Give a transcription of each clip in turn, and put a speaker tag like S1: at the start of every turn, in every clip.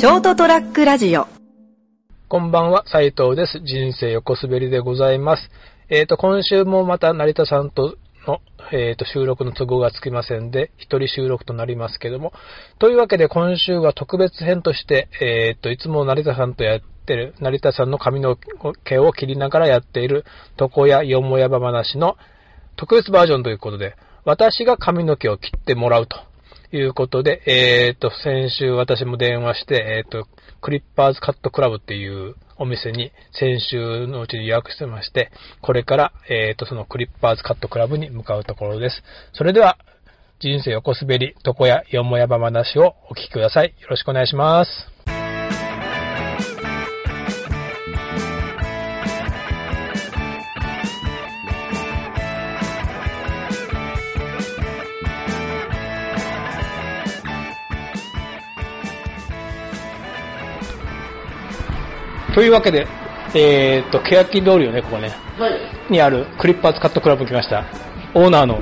S1: ショートトラックラジオ
S2: こんばんは、斉藤です。人生横滑りでございます。えっ、と、今週もまた成田さんとの、えっ、と、収録の都合がつきませんで、一人収録となりますけども。というわけで、今週は特別編として、えっ、と、いつも成田さんとやってる、成田さんの髪の毛を切りながらやっている、床屋よもやば話の特別バージョンということで、私が髪の毛を切ってもらうと。いうことで、えっ、と、先週私も電話して、えっ、と、クリッパーズカットクラブっていうお店に先週のうちに予約してまして、これから、えっ、と、そのクリッパーズカットクラブに向かうところです。それでは、人生横滑り、床屋よもやば話をお聞きください。よろしくお願いします。というわけで、えっ、と、欅通りをね、ここね、
S3: はい。
S2: にあるクリッパーズカットクラブに来ました。オーナーの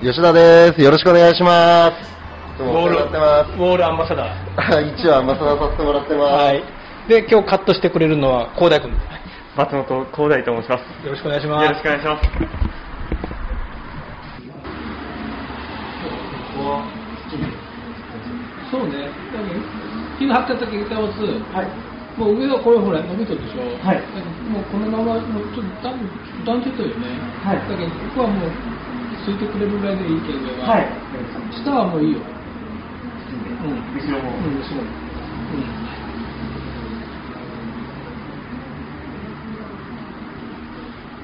S3: 吉田です。よろしくお願いします。どうもお世話になってま
S2: ウォールアンバサダー。
S3: す。一応アンバサダーさせてもらってます。
S2: はい。で、今日カットしてくれるのは、広大君。よ
S4: 松本光大と申します。
S2: ろしくお願いし
S4: よ
S2: ます。
S4: ろしくお願いします。
S5: そうね。昨日貼ってた時歌わず、
S4: はい。
S5: もう上はこれほら伸びとるでしょ？
S4: はい
S5: もうこのままもうちょっと段段ちょっとよね。
S4: はい
S5: だけどここはもうついてくれるぐらいでいいけど上は。
S4: はい。
S5: 下はもういいよ。うん。
S4: 後ろも。
S5: うん、後ろも。うん。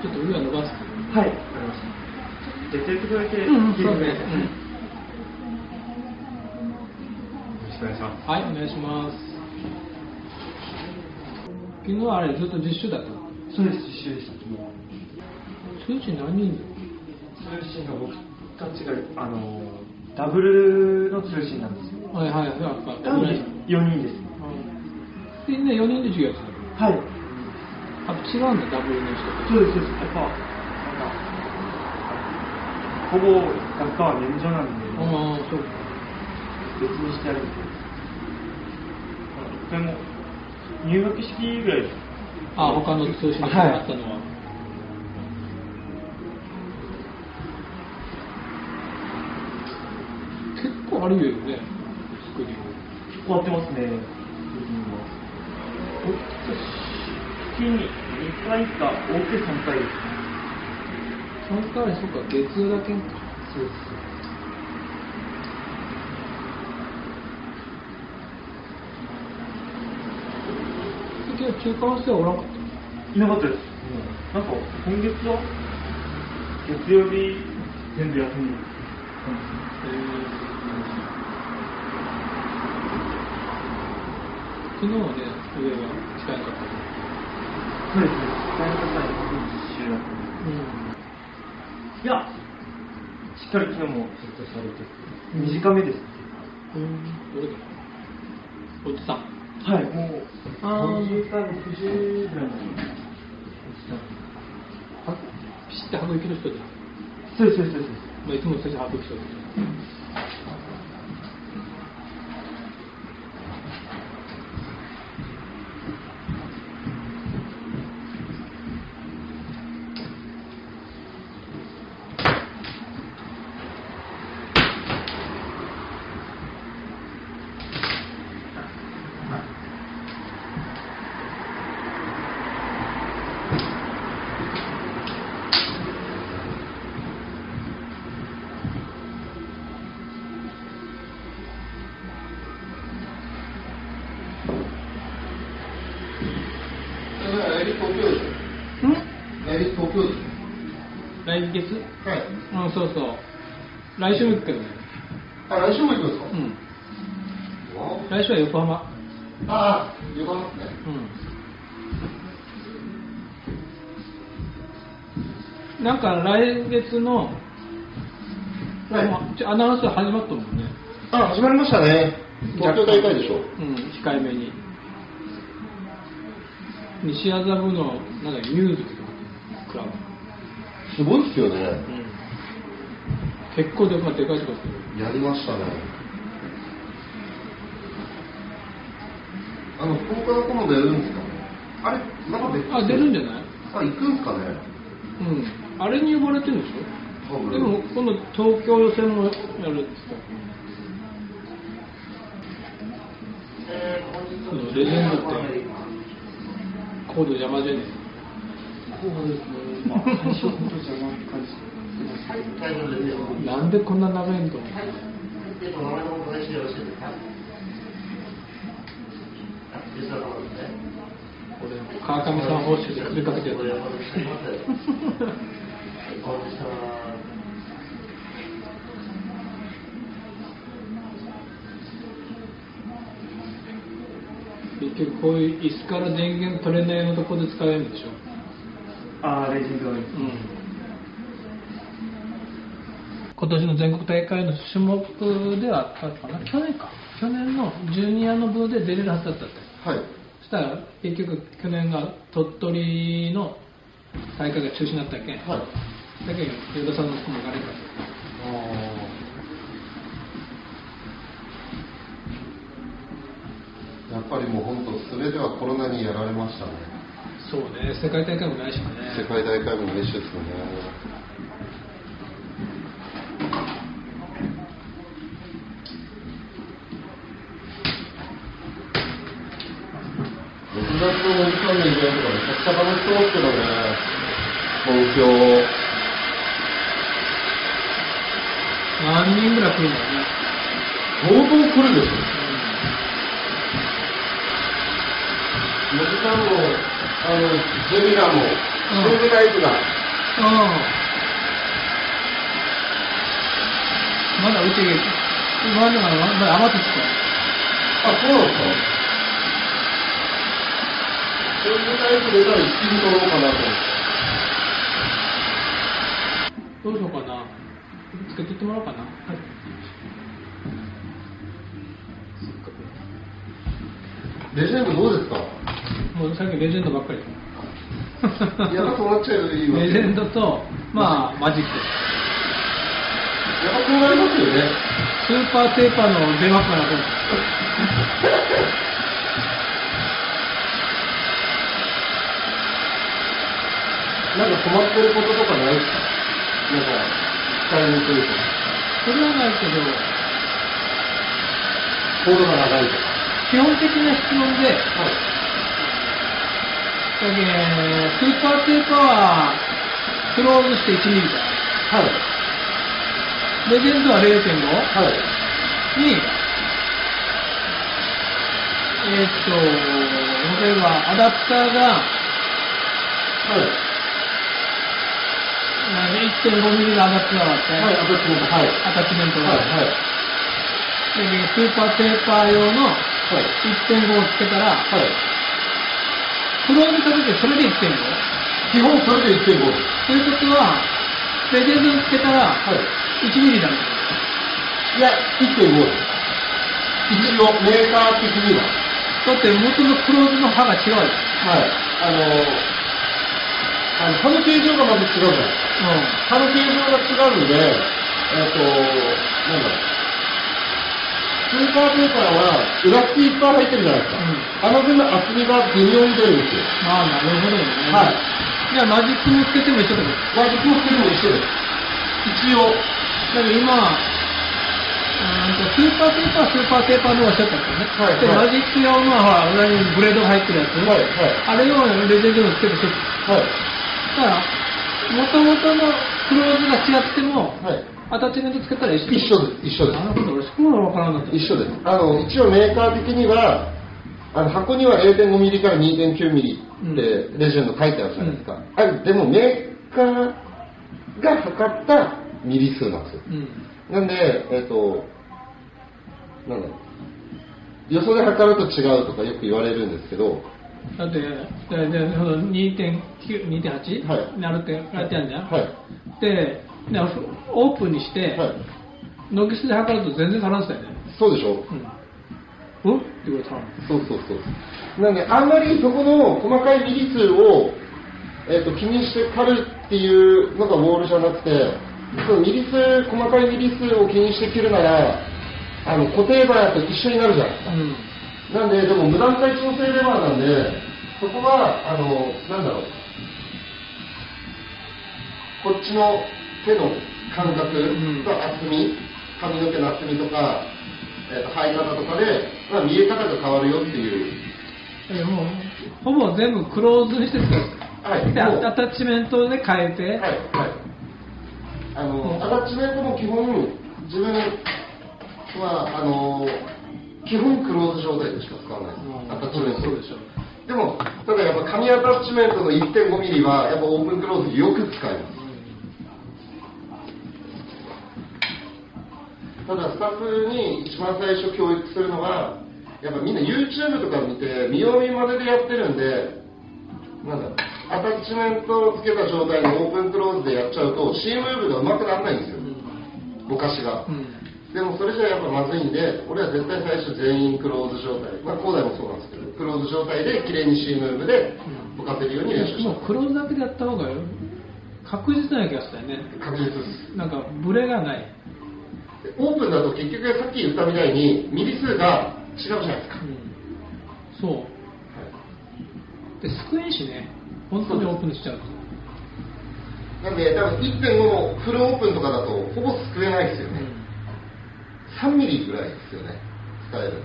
S5: ちょっと上は伸ばす。
S4: はい。わかりました。じゃあ、ちょっとだけ
S5: うんうん、
S4: 聞いて
S5: そう
S4: ださい。
S5: うん。
S4: よろしくお願いします。
S5: はい、お願いします。昨日はあれずっと実習だったの？
S4: そうです、実習でした。
S5: 通知何人
S4: 通信が僕たちが、あの、ダブルの通信なんですよ。
S5: はいはい、やっぱ。
S4: 4人です。
S5: でね、4人で授業やってたの？
S4: はい。
S5: あ違うんだ、ダブルの人と。
S4: そうです、そうです。やっぱ、ほぼは免除なんで、
S5: ああ、そうか。
S4: 別にしてあるんですよ。一回も、入学式ぐらいです。
S5: あ他の通信であったのは。結構あるよね、スクリーン。
S4: 終わってますね、ルーティンは。月に2回か、多くて3回です。
S5: 3回、そっか、月曜だけか。
S4: そうです。
S5: 中間生はおらんかった。
S4: い。なかったです。うんなんか、今月は、月曜日、全部休み。
S5: 昨日はね、上は近いかった。
S4: そうですね。大学祭、実習だったんでいや、しっかり昨日もずっとされてて、短めです。
S5: うん。どれだおじさん。
S4: はい、もう、
S5: あー
S4: 50から60ぐらいの
S5: はピシッて白衣着る人じゃん。
S4: そうそう、そう、そう。
S5: まあ、いつも最初白衣着とる。
S3: エリ東京でし
S5: うん？
S3: ょエリ東京でし
S5: 来月？
S3: ょはい。
S5: うん、そうそう。来週も行くけどね。
S3: あ、来週も行くんですか？
S5: うん。
S3: わ
S5: 来週は横浜。
S3: ああ、横浜ですね。
S5: うん。なんか来月の、
S3: はい
S5: アナウンス始まったもんね。
S3: あ、始まりましたね。東京大会でしょ。
S5: うん、控えめに。西麻布の、なんだっけ、ミュージッククラブ。
S3: すごいですよね。
S5: うん。結構で,、まあ、でかいとこですけど。
S3: やりましたね。あの、10日のコモ出るんですか？あれ、まだ別
S5: あ、出るんじゃない？
S3: あ、行くんすかね？
S5: うん。あれに呼ばれてるんでしょ？でも、今度東京予選もやるって言ってた。そのレジェンドって、コード邪魔じゃね
S4: そうですね。まあ、最初本当邪魔って感じ
S5: え。なんでこんな長いんだろう俺、川上さん報酬で首かけてや 結局こういう椅子から電源取れないのとこで使えるんでしょ？
S4: ああ、レジェンドに。
S5: 今年の全国大会の種目ではあったかな？去年か去年のジュニアの部で出れるはずだったって
S3: はい。
S5: そしたら結局去年が鳥取の大会が中止になったっけ、
S3: はい。
S5: だけど与田さんの子もがれか
S3: やっぱりもう本当、全てはコロナにやられましたね。
S5: そうね世界大会もないしね
S3: 世界大会もないしですよね。6月の森さんのイベントがめちゃくちゃ楽しそうですけどね。東京。
S5: 何人ぐらい来るんだろうね
S3: 相当来るでしょ。森さんも、あの、ジェミラも、
S5: うん
S3: ジェミライブが、
S5: うん。まだうち今までがまだ余ってき
S3: あ、そうなんですか。ジェミライブ出たら一気に取ろうかなと。
S5: どうしようかな。つけてってもらおうかな。
S3: レジェンドどうですか？
S5: もうさっきレジェンドばっかり
S3: やばくなっちゃうよ、今。
S5: レジェンドと、まあ、マジック。
S3: やばくますよね。
S5: スーパーテーパーの電話からこ
S3: なんか困ってることとかないですか？なんか、使いにくいとか、
S5: それはないけど、
S3: コードが長いとか。
S5: 基本的な質問で、
S3: はい。
S5: だけスーパーテーパーは、クローズして1ミリだ。
S3: はい。
S5: レジェンドは0.5
S3: はい。
S5: に、えーっと、例えばアダプターが、
S3: はい。
S5: まあ1.5ミリのアダプターがあって、
S3: はい、アタッチメント。はい。
S5: アタッチメントがあ
S3: はい。
S5: って、
S3: はい。
S5: でスーパーテーパー用の
S3: はい。
S5: 1.5をつけたら、
S3: はい。
S5: クローズした時はそれで1.5。
S3: 基本それで1.5です。
S5: ということは、レジェンドにつけたら、
S3: はい。
S5: 1ミリだね。
S3: いや、1.5です。一応、メーカー的には。
S5: だって元のクローズの刃が違うよ。
S3: はい。あのあの、刃の形状がまず違うじゃないですか。刃の形状が違うので、えっ、と、なんだろう。スーパーペーパーは、裏付きいっぱい入ってるじゃないですか。あの分の厚みが微妙に出るんですよ。
S5: まあ、なるほどね。
S3: はい。
S5: じゃあ、マジックもつけても一緒だけど。
S3: マジックもつけても一緒です。一応。
S5: だけど今、スーパーテーパー、スーパーテーパーの方が一緒だったね。で、
S3: はいはい
S5: マジック用のは、裏にブレードが入ってるやつ。
S3: はい、はい。
S5: あれをレジェンドにつけて一緒
S3: はい。
S5: だから、元々のクローズが違っても、
S3: はい。
S5: アタッチメントつけたら一緒
S3: 一緒です、一緒です。
S5: なるほど、俺そこまでわからなかった。
S3: 一緒です。あの、一応メーカー的には、あの箱には0.5ミリから2.9ミリってレジェンド書いてあるじゃないですか。あれ、でもメーカーが測ったミリ数なんですよ。
S5: うん。
S3: なんで、えっ、と、なんだろう。よそで測ると違うとかよく言われるんですけど、
S5: だって、ででその2.9、2.8、
S3: はい
S5: なるって書いてあるじゃん。
S3: はい。
S5: で、でオープンにして、
S3: はい。
S5: ノギスで測ると全然足らんすよね。
S3: そうでしょ
S5: うん。うんって言われたら。
S3: そうそうそう。なんで、あんまりそこの細かいミリ数を、えっと気にして狩るっていうのがウォールじゃなくて、そのミリ数、細かいミリ数を気にして切るなら、あの固定板と一緒になるじゃないですか。
S5: うん。
S3: なんで、でも無段階調整レバーなんで、そこは、あの、なんだろう。こっちの手の感覚と厚み、髪の毛の厚みとか、えー、と生え方とかで、まあ、見え方が変わるよっていう。
S5: えもうほぼ全部クローズにしてる
S3: はい。
S5: でアタッチメントで変えて、
S3: はい、はい。あの、アタッチメントも基本、自分は、あの、基本クローズ状態でしか使わないです。アタッチメント。
S5: そうでしょ
S3: でも、ただやっぱ紙アタッチメントの1.5ミリは、やっぱオープンクローズよく使います。ただ、スタッフに一番最初教育するのは、やっぱみんな YouTube とか見て、見よう見まねでやってるんで、なんだアタッチメントをつけた状態のオープンクローズでやっちゃうと、C ムーブが上手くならないんですよ、ぼかしが。
S5: うん
S3: でもそれじゃやっぱまずいんで、俺は絶対最初全員クローズ状態、まあ、高大もそうなんですけど、クローズ状態で綺麗に C ムーブでぼかせるように練習し
S5: もう
S3: ま
S5: クローズだけでやった方が確実な気がしたよね
S3: す。確実です。
S5: なんかブレがない、
S3: オープンだと結局さっき言ったみたいにミリ数が違うじゃないですか。
S5: そうで救えんしね本当にオープンにしちゃうと
S3: なんで多分1.5のフルオープンとかだとほぼ救えないですよね。3ミリぐらいですよね、使える。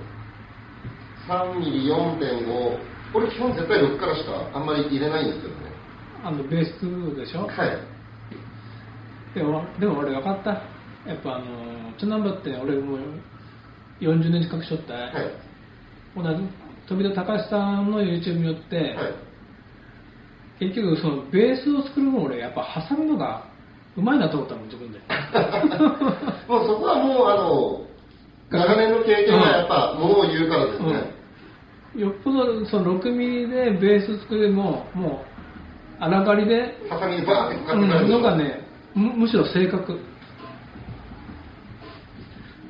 S3: 3ミリ、4.5。俺基本絶対6からしかあんまり入れないんですけどね。
S5: あのベースでしょ？
S3: はい。
S5: でもでも俺分かったやっぱあのチョナンバって俺もう40年近くしとった、
S3: はい。
S5: 同じ飛田隆さんの YouTube によって、
S3: はい。
S5: 結局そのベースを作るの俺やっぱ挟むのがうまいなと思ったもん自分で
S3: もうそこはもう、あの、長年の経験がやっぱ、ものを言うからですね。
S5: よっぽどその6ミリでベース作るももう荒刈りで、
S3: ハサミにバーってかか
S5: うん
S3: ってくる
S5: のがねむむしろ正確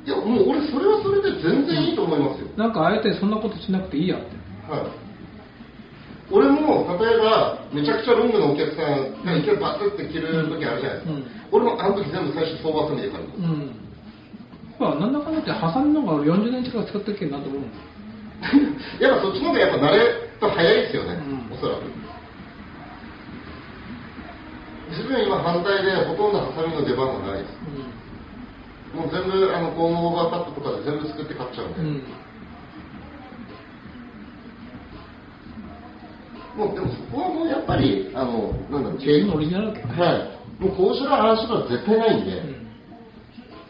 S3: いや、もう俺それはそれで全然いいと思いますよ。
S5: なんかあえてそんなことしなくていいやって
S3: はい。俺も、例えば、めちゃくちゃロングのお客さんがいきなりバッって着る時あるじゃないですか。
S5: うん
S3: 俺もあの時全部最初相場ハサミで借ります。
S5: うんやっぱなんだかんだってハサミの方が俺40年近く使ってるけんなと思う
S3: やっぱそっちの方がやっぱ慣れと早いですよね、
S5: うん
S3: おそらく。自分今反対でほとんどハサミの出番がないです。もう全部、あの、コームオーバーカットとかで全部作って買っちゃうんで。
S5: うん、うん
S3: もう、でもそこはもうやっぱり、あの、なんだろう、
S5: 自分のオリジナルだけどね、
S3: はい。もうこうしたらああしたら絶対ないんで、
S5: うん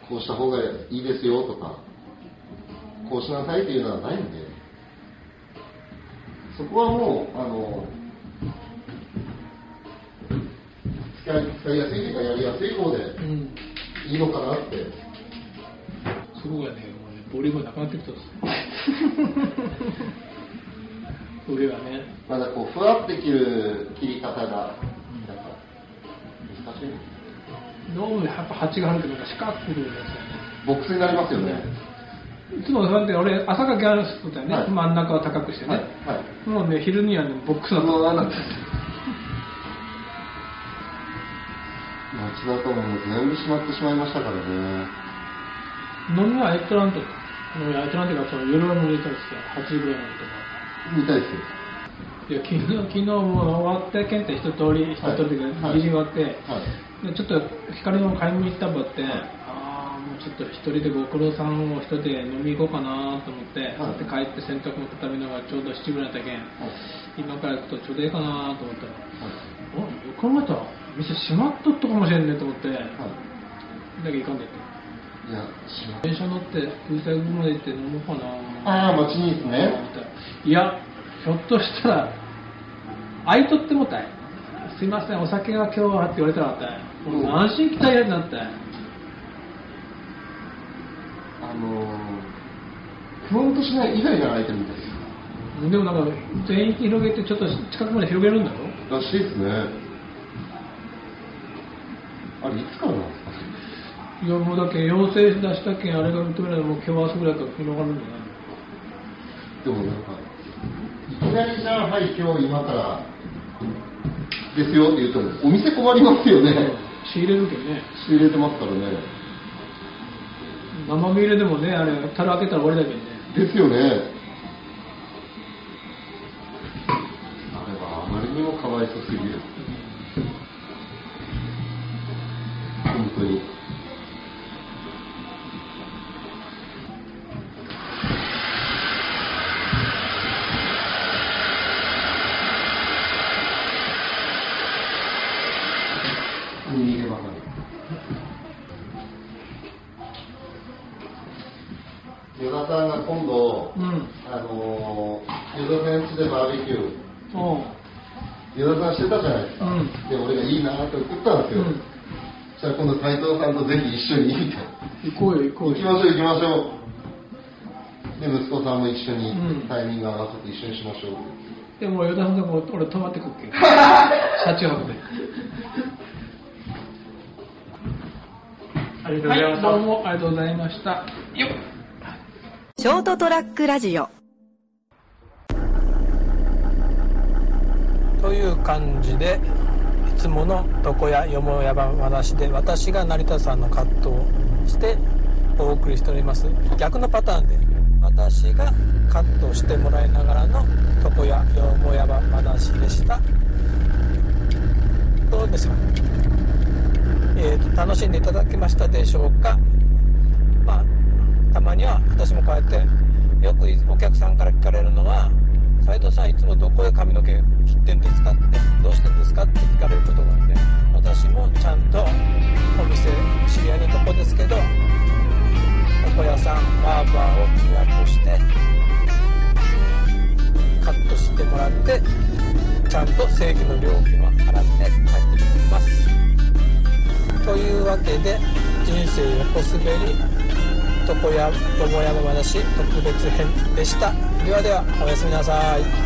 S3: こうした方がいいですよとか、こうしなさいっていうのはないんで、そこはもう、あの、使い使いやすいというか、やりやすい方で
S5: うん
S3: いいのかなって。
S5: すごいよね、もうね、ボリュームなくなってきたんです腕がね、
S3: まだこう、ふわって切る切り方が、なんか、難しい。
S5: やっぱ蜂が入るとなんか四角くるね。
S3: ボックスになりますよね。
S5: いつもそうやって俺、朝かけあることだよね、
S3: はい
S5: 真ん中を高くしてね、
S3: はい。はい。
S5: もうね、昼にはね、ボックスだ
S3: う
S5: と。
S3: わなんか町田とも全部閉まってしまいましたからね。
S5: 飲みはエットラント、飲みはエットラントがその夜飲みたりして、8時ぐらいまでとか。
S3: 見たいですよ。
S5: いや、昨日、昨日も終わって、ケンタ一通り、一通りで、
S3: はい
S5: ギリ終わって、
S3: はい。
S5: でちょっと光の買い物行ったばって、ああ、もうちょっと一人でご苦労さんを一人で飲み行こうかなと思って、
S3: はい
S5: で帰って洗濯も畳みながらちょうど7時ぐらいだったけん、今から行くとちょうどいいかなと思ったら、あ考えたら店閉まっとったかもしれんねと思って、だけど行かんでって。
S3: いや、
S5: 電車乗って風船まで行って飲もうかな。
S3: ああ、町にですね。
S5: いやひょっとしたら空いとってもたい。すいませんお酒が今日はって言われたらあった。いもう安心期待やになった。い
S3: あのー、フロントしない以外なら空いてるみたいです。
S5: でもなんか全員広げてちょっと近くまで広げるんだろ？
S3: らしいですね。あれ、いつからなんですか？
S5: いやもうだけ要請出したけんあれが認めないも今日明日ぐらいから広がるんじゃない
S3: でもなんかいきなりじゃあはい今日今からですよって言っとお店困りますよね
S5: 仕入れるけんね
S3: 仕入れてますからね
S5: 生身入れでもねあれ樽開けたら終わりだけどね
S3: ですよねあれはあまりにもか
S6: わ
S3: いそすぎる本当にですか。
S6: うん
S3: で、俺がいいなと言ったんですよ。
S6: うん
S3: そしたら今度斎藤さんとぜひ一緒にみたいな。
S6: 行こうよ行こうよ
S3: 行きましょう行きましょう。で、息子さんも一緒に
S6: うん
S3: タイミング合わせて一緒にしましょう。
S6: でも与田さんとこ俺泊まってくっけ車中泊で
S4: ありがとうございました。
S6: はいどうもありがとうございましたよっ
S1: ショートトラックラジオ
S5: という感じでいつもの床屋よもやば話で私が成田さんの葛藤をしてお送りしております。逆のパターンで私がカットしてもらいながらの床屋よもやば話でした。どうでしょう、えーと楽しんでいただけましたでしょうか？まあたまには私もこうやってよくお客さんから聞かれるのは「斉藤さんいつもどこで髪の毛切ってんですか?」って「どうしてんですか?」って聞かれることがあるんで私もちゃんとお店知り合いのとこですけど床屋さんバーバーを予約してカットしてもらってちゃんと正規の料金は払って帰ってきますというわけで人生横滑り床屋よもやま話特別編でしたではではおやすみなさい